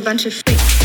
bunch of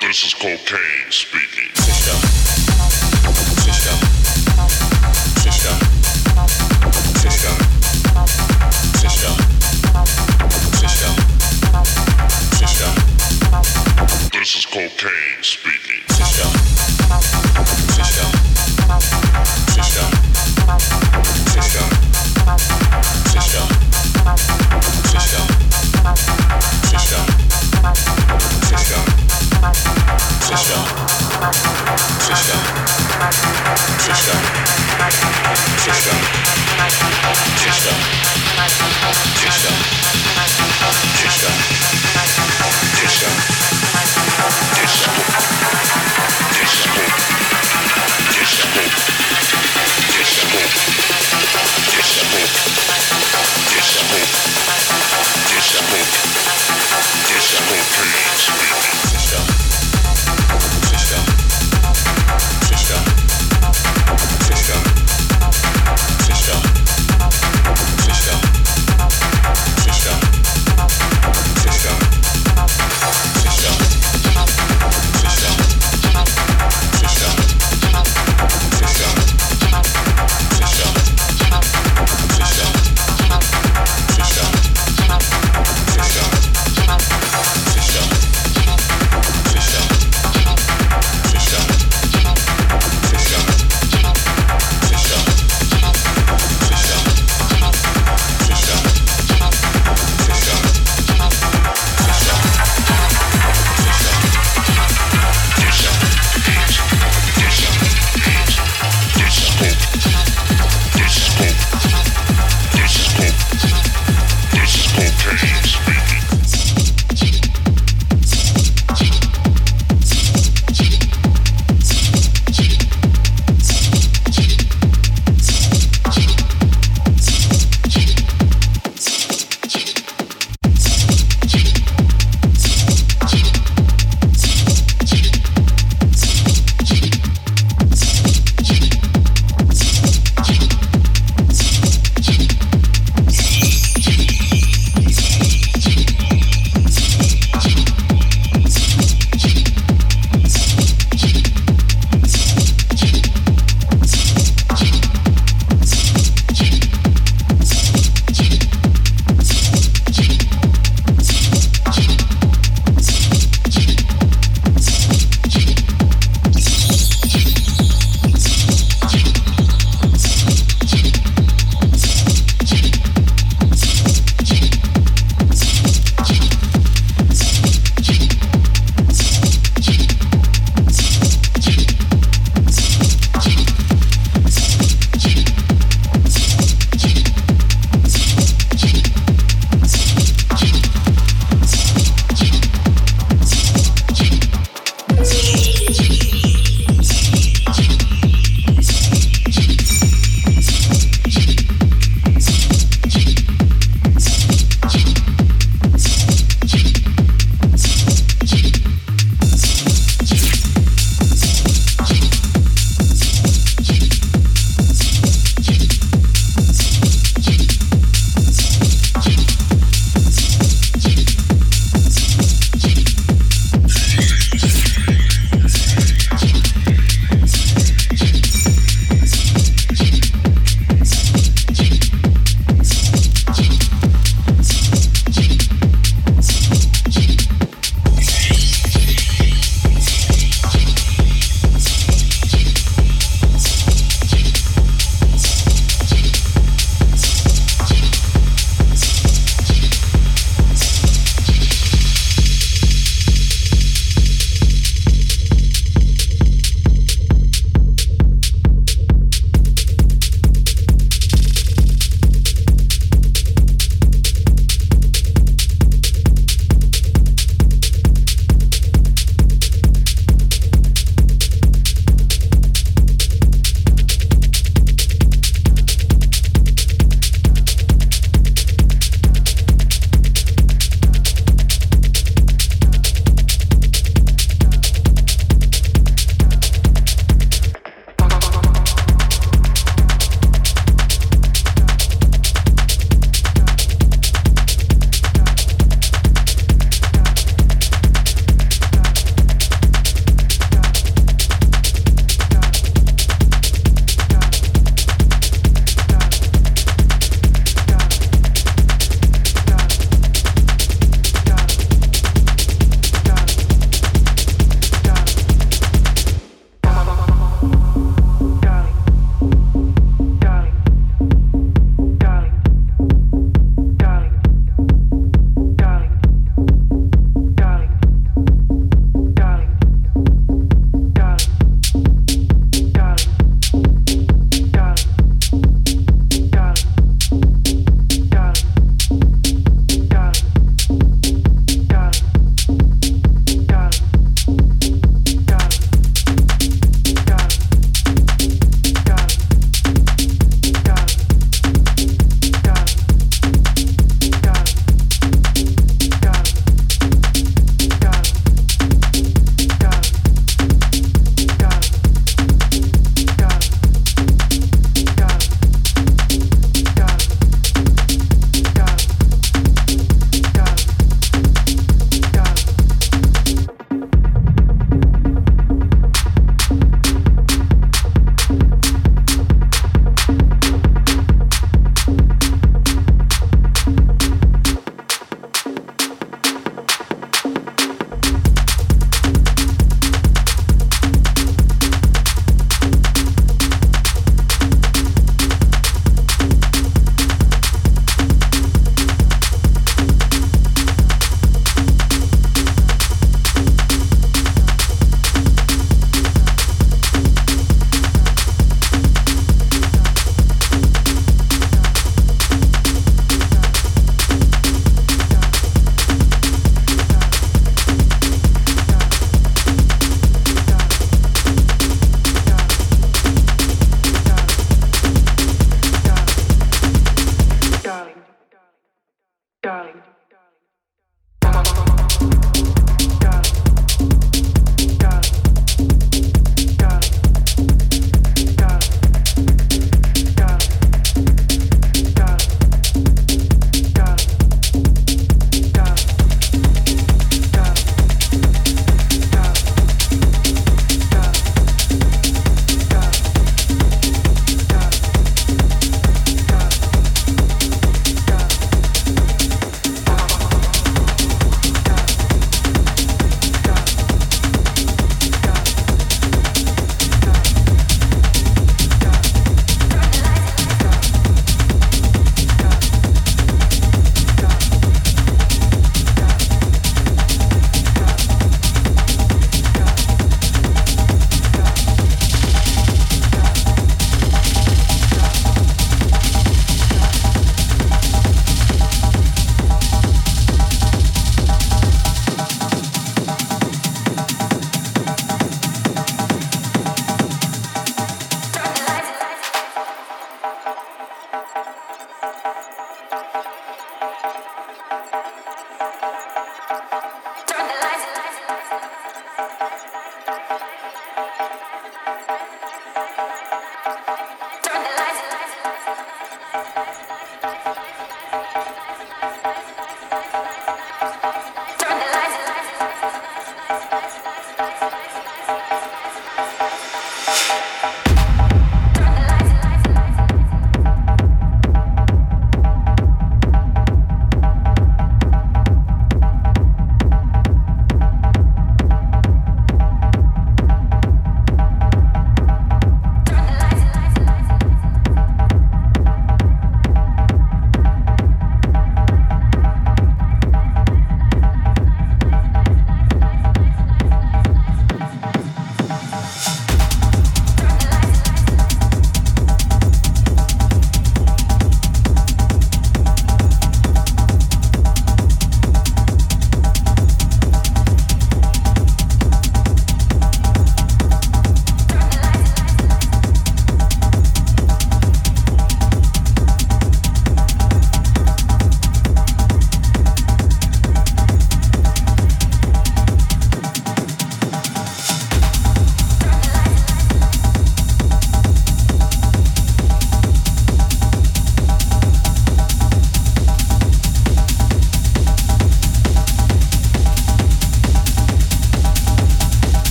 This is cocaine speaking.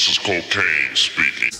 This is cocaine speaking.